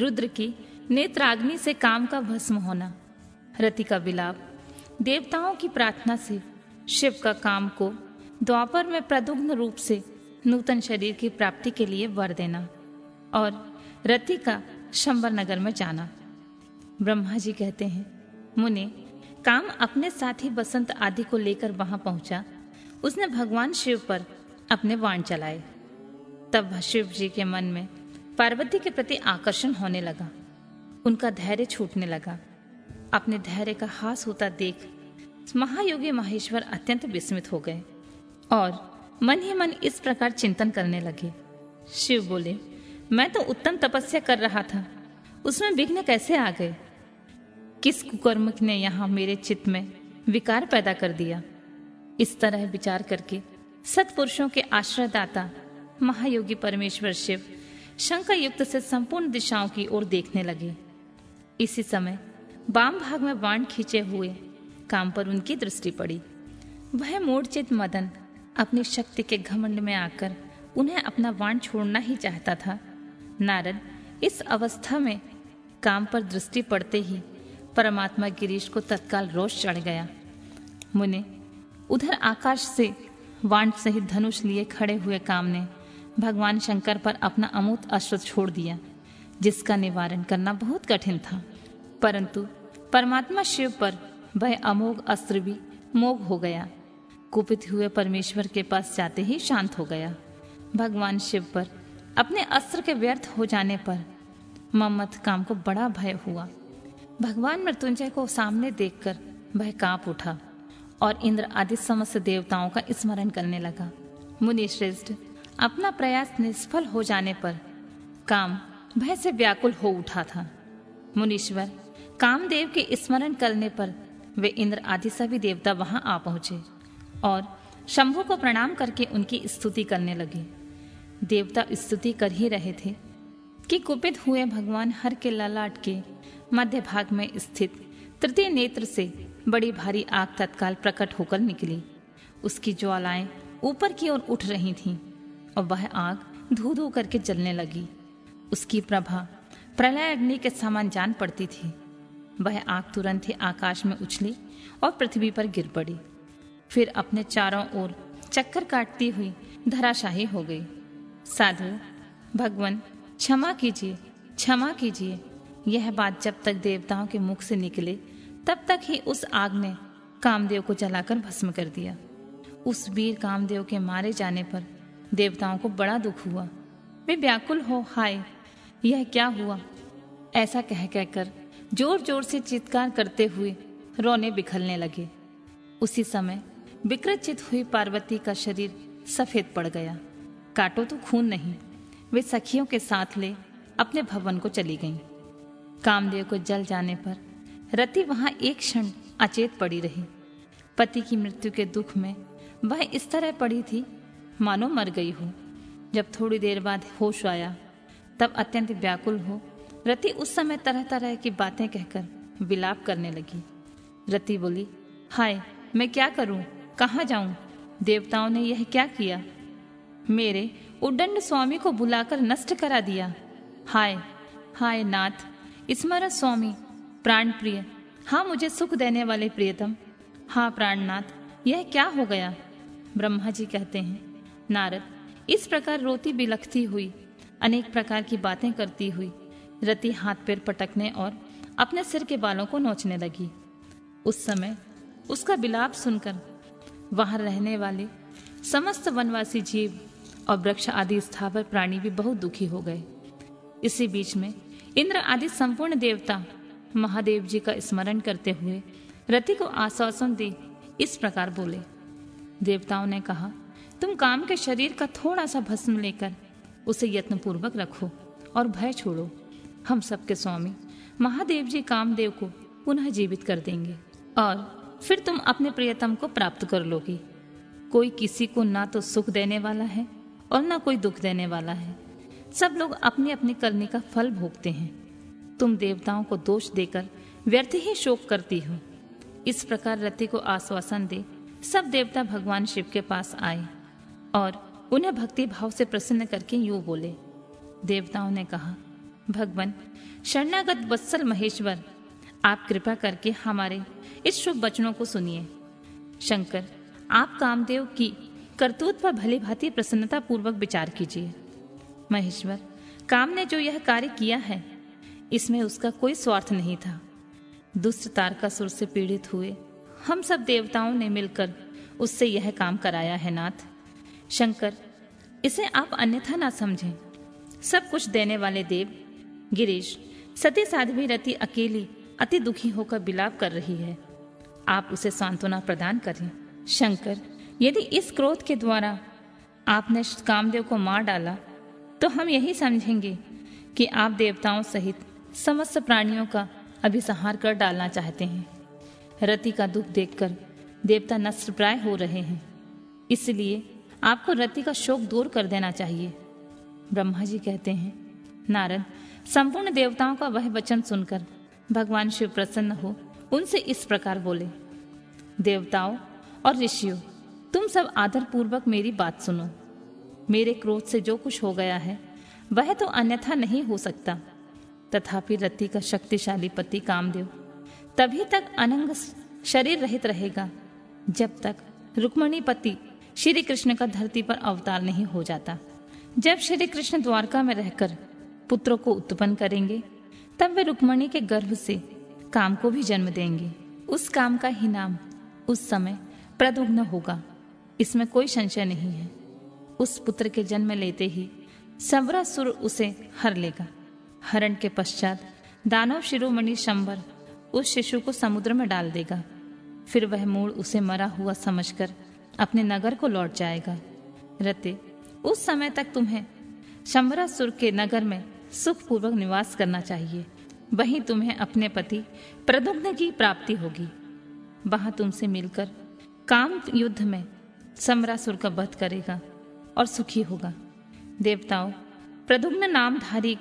रुद्र की नेत्राग्नि से काम का भस्म होना, रति का विलाप, देवताओं की प्रार्थना से शिव का काम को द्वापर में प्रदुग्न रूप से नूतन शरीर की प्राप्ति के लिए वर देना और रति का शंबर नगर में जाना। ब्रह्मा जी कहते हैं, मुने, काम अपने साथी बसंत आदि को लेकर वहाँ पहुँचा। उसने भगवान शिव पर अपने वाण चलाए। तब शिव जी के मन में पार्वती के प्रति आकर्षण होने लगा। उनका धैर्य छूटने लगा। अपने धैर्य का हास होता देख महायोगी महेश्वर अत्यंत विस्मित हो गए और मन ही मन इस प्रकार चिंतन करने लगे। शिव बोले, मैं तो उत्तम तपस्या कर रहा था। उसमें विघ्न कैसे आ गए? किस कुकर्म ने यहाँ मेरे चित्त में विकार पैदा कर दिया? इस तरह विचार करके सत्पुरुषों के आश्रयदाता महायोगी परमेश्वर शिव शंकर युक्त से संपूर्ण दिशाओं की ओर देखने लगे। इसी समय बाम भाग में बाण खींचे हुए काम पर उनकी दृष्टि पड़ी। वह मूर्चित मदन अपनी शक्ति के घमंड में आकर उन्हें अपना वाण छोड़ना ही चाहता था। नारद इस अवस्था में काम पर दृष्टि पड़ते ही परमात्मा गिरीश को तत्काल रोष चढ़ गया। मुने उधर आकाश से वाण सहित धनुष लिए खड़े हुए काम ने भगवान शंकर पर अपना अमूत अस्त्र छोड़ दिया, जिसका निवारण करना बहुत कठिन था। परंतु परमात्मा शिव पर वह अमोघ अस्त्र भी मोग हो गया। कुपित हुए परमेश्वर के पास जाते ही शांत हो गया। भगवान शिव पर अपने अस्त्र के व्यर्थ हो जाने पर मम्मत काम को बड़ा भय हुआ। भगवान मृत्युंजय को सामने देखकर वह काँप उठा और इंद्र आदि समस्त देवताओं का स्मरण करने लगा। मुनि श्रेष्ठ अपना प्रयास निष्फल हो जाने पर काम भय से व्याकुल हो उठा था। मुनीश्वर, कामदेव के स्मरण करने पर वे इंद्र आदि सभी देवता वहाँ आ पहुँचे और शंभु को प्रणाम करके उनकी स्तुति करने लगे। देवता स्तुति कर ही रहे थे कि कुपित हुए भगवान हर के ललाट के मध्य भाग में स्थित तृतीय नेत्र से बड़ी भारी आग तत्काल प्रकट होकर निकली। उसकी ज्वालाएँ ऊपर की ओर उठ रही थीं। और वह आग धू धू करके जलने लगी। उसकी प्रभा प्रलय अग्नि के समान जान पड़ती थी। वह आग तुरंत ही आकाश में उछली और पृथ्वी पर गिर पड़ी। फिर अपने चारों ओर चक्कर काटती हुई धराशाही हो गई। साधु, भगवान, क्षमा कीजिए क्षमा कीजिए। यह बात जब तक देवताओं के मुख से निकले, तब तक ही उस आग ने कामदेव को जलाकर भस्म कर दिया। उस वीर कामदेव के मारे जाने पर देवताओं को बड़ा दुख हुआ। वे व्याकुल हो, हाय, यह क्या हुआ? ऐसा कह कहकर ज़ोर ज़ोर से चित्कार करते हुए रोने बिखरने लगे। उसी समय विकृचित हुई पार्वती का शरीर सफ़ेद पड़ गया। काटो तो खून नहीं, वे सखियों के साथ ले अपने भवन को चली गईं। कामदेव को जल जाने पर रति वहाँ एक क्षण अचेत पड़ी रही। पति की मृत्यु के दुख में वह इस तरह पड़ी थी मानो मर गई हो। जब थोड़ी देर बाद होश आया, तब अत्यंत व्याकुल हो, रति उस समय तरह तरह की बातें कहकर विलाप करने लगी। रति बोली, हाय, मैं क्या करूँ? कहाँ जाऊँ? देवताओं ने यह क्या किया? मेरे उड्डंड स्वामी को बुलाकर नष्ट करा दिया। हाय हाय नाथ स्मरण स्वामी प्राण प्रिय हाँ मुझे सुख देने वाले प्रियतम। हाँ प्राणनाथ, यह क्या हो गया? ब्रह्मा जी कहते हैं नारद, इस प्रकार रोती बिलखती हुई, अनेक प्रकार की बातें करती हुई, रति हाथ पैर पटकने और अपने सिर के बालों को नोचने लगी। उस समय उसका बिलाप सुनकर वहाँ रहने वाले समस्त वनवासी जीव और वृक्ष आदि स्थावर प्राणी भी बहुत दुखी हो गए। इसी बीच में इंद्र आदि संपूर्ण देवता महादेव जी का स्मरण करते हुए रति को आश्वासन दे, इस प्रकार बोले। देवताओं ने कहा तुम काम के शरीर का थोड़ा सा भस्म लेकर उसे यत्नपूर्वक रखो और भय छोड़ो। हम सबके स्वामी, महादेव जी कामदेव को पुनः जीवित कर देंगे और फिर तुम अपने प्रियतम को प्राप्त कर लोगी। कोई किसी को ना तो सुख देने वाला है और ना कोई दुख देने वाला है। सब लोग अपनी अपनी करने का फल भोगते हैं। तुम देवताओं को दोष देकर व्यर्थ ही शोक करती हो। इस प्रकार रति को आश्वासन दे सब देवता भगवान शिव के पास आए। और उन्हें भक्ति भाव से प्रसन्न करके यूँ बोले। देवताओं ने कहा, भगवान, शरणागत वत्सल महेश्वर, आप कृपा करके हमारे इस शुभ वचनों को सुनिए। शंकर, आप कामदेव की करतूत पर भली भांति प्रसन्नता पूर्वक विचार कीजिए। महेश्वर, काम ने जो यह कार्य किया है, इसमें उसका कोई स्वार्थ नहीं था। दुष्ट तारकासुर से पीड़ित हुए हम सब देवताओं ने मिलकर उससे यह काम कराया है, नाथ। शंकर, इसे आप अन्यथा ना समझें। सब कुछ देने वाले देव, गिरीश, सती साध्वी रति अकेली अति दुखी होकर बिलाप कर रही है। आप उसे सांत्वना प्रदान करें। शंकर, यदि इस क्रोध के द्वारा आपने कामदेव को मार डाला तो हम यही समझेंगे कि आप देवताओं सहित समस्त प्राणियों का अभिसंहार कर डालना चाहते हैं। रति का दुख देखकर देवता नष्ट प्राय हो रहे हैं। इसलिए आपको रति का शोक दूर कर देना चाहिए। ब्रह्मा जी कहते हैं, नारद, संपूर्ण देवताओं का वह वचन सुनकर भगवान शिव प्रसन्न हो, उनसे इस प्रकार बोले, देवताओं और ऋषियों, तुम सब आदर पूर्वक मेरी बात सुनो। मेरे क्रोध से जो कुछ हो गया है, वह तो अन्यथा नहीं हो सकता। तथापि रति का शक्तिशाली पति कामदेव, तभी तक अनंग शरीर रहित रहेगा, जब तक रुक्मणी पति श्री कृष्ण का धरती पर अवतार नहीं हो जाता। जब श्री कृष्ण द्वारका में रहकर पुत्रों को उत्पन्न करेंगे, तब वे रुक्मणी के गर्भ से काम को भी जन्म देंगे। उस काम का ही नाम उस समय प्रदुग्न होगा। इसमें कोई संशय नहीं है। उस पुत्र के जन्म लेते ही सुर उसे हर लेगा। हरण के पश्चात दानव शिरोमणि शंबर उस शिशु को समुद्र में डाल देगा। फिर वह मूल उसे मरा हुआ समझकर अपने नगर को लौट जाएगा। रते उस समय तक तुम्हें शंबरासुर के नगर में सुखपूर्वक निवास करना चाहिए। वहीं तुम्हें अपने पति प्रदुग्न की प्राप्ति होगी। वहाँ तुमसे मिलकर काम युद्ध में समरासुर का वध करेगा और सुखी होगा। देवताओं, प्रदुग्न नामधारी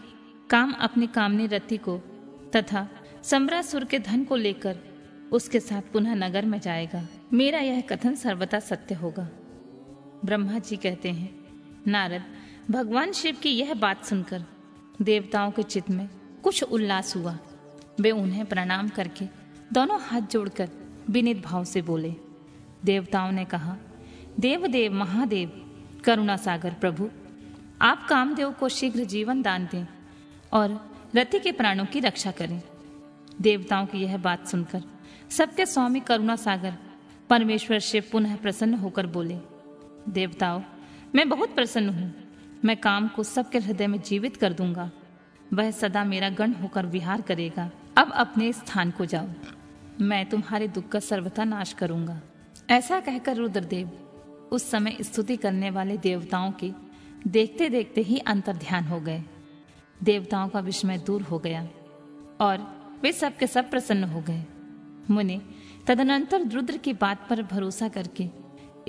काम अपनी कामनी रति को तथा समरासुर के धन को लेकर उसके साथ पुनः नगर में जाएगा। मेरा यह कथन सर्वथा सत्य होगा। ब्रह्मा जी कहते हैं, नारद, भगवान शिव की यह बात सुनकर देवताओं के चित्त में कुछ उल्लास हुआ। वे उन्हें प्रणाम करके दोनों हाथ जोड़कर विनित भाव से बोले। देवताओं ने कहा, देवदेव, महादेव, करुणा सागर प्रभु, आप कामदेव को शीघ्र जीवन दान दें और रति के प्राणों की रक्षा करें। देवताओं की यह बात सुनकर सबके स्वामी करुणा सागर, परमेश्वर शिव पुनः प्रसन्न होकर बोले, देवताओं, मैं बहुत प्रसन्न हूँ। मैं काम को सबके हृदय में जीवित कर दूँगा। वह सदा मेरा गण होकर विहार करेगा। अब अपने स्थान को जाओ। मैं तुम्हारे दुख का सर्वथा नाश करूँगा। ऐसा कहकर रुद्रदेव, उस समय स्तुति करने वाले देवताओं के देखते देखते ही अंतर ध्यान हो गए। देवताओं का विस्मय दूर हो गया और वे सब के सब प्रसन्न हो गए। मुनि, तदनंतर रुद्र की बात पर भरोसा करके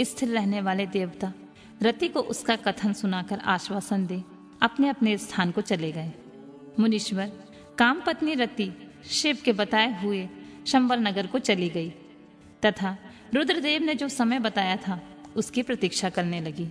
स्थिर रहने वाले देवता रति को उसका कथन सुनाकर आश्वासन दे अपने अपने स्थान को चले गए। मुनीश्वर, काम पत्नी रति शिव के बताए हुए शंबर नगर को चली गई। तथा रुद्रदेव ने जो समय बताया था, उसकी प्रतीक्षा करने लगी।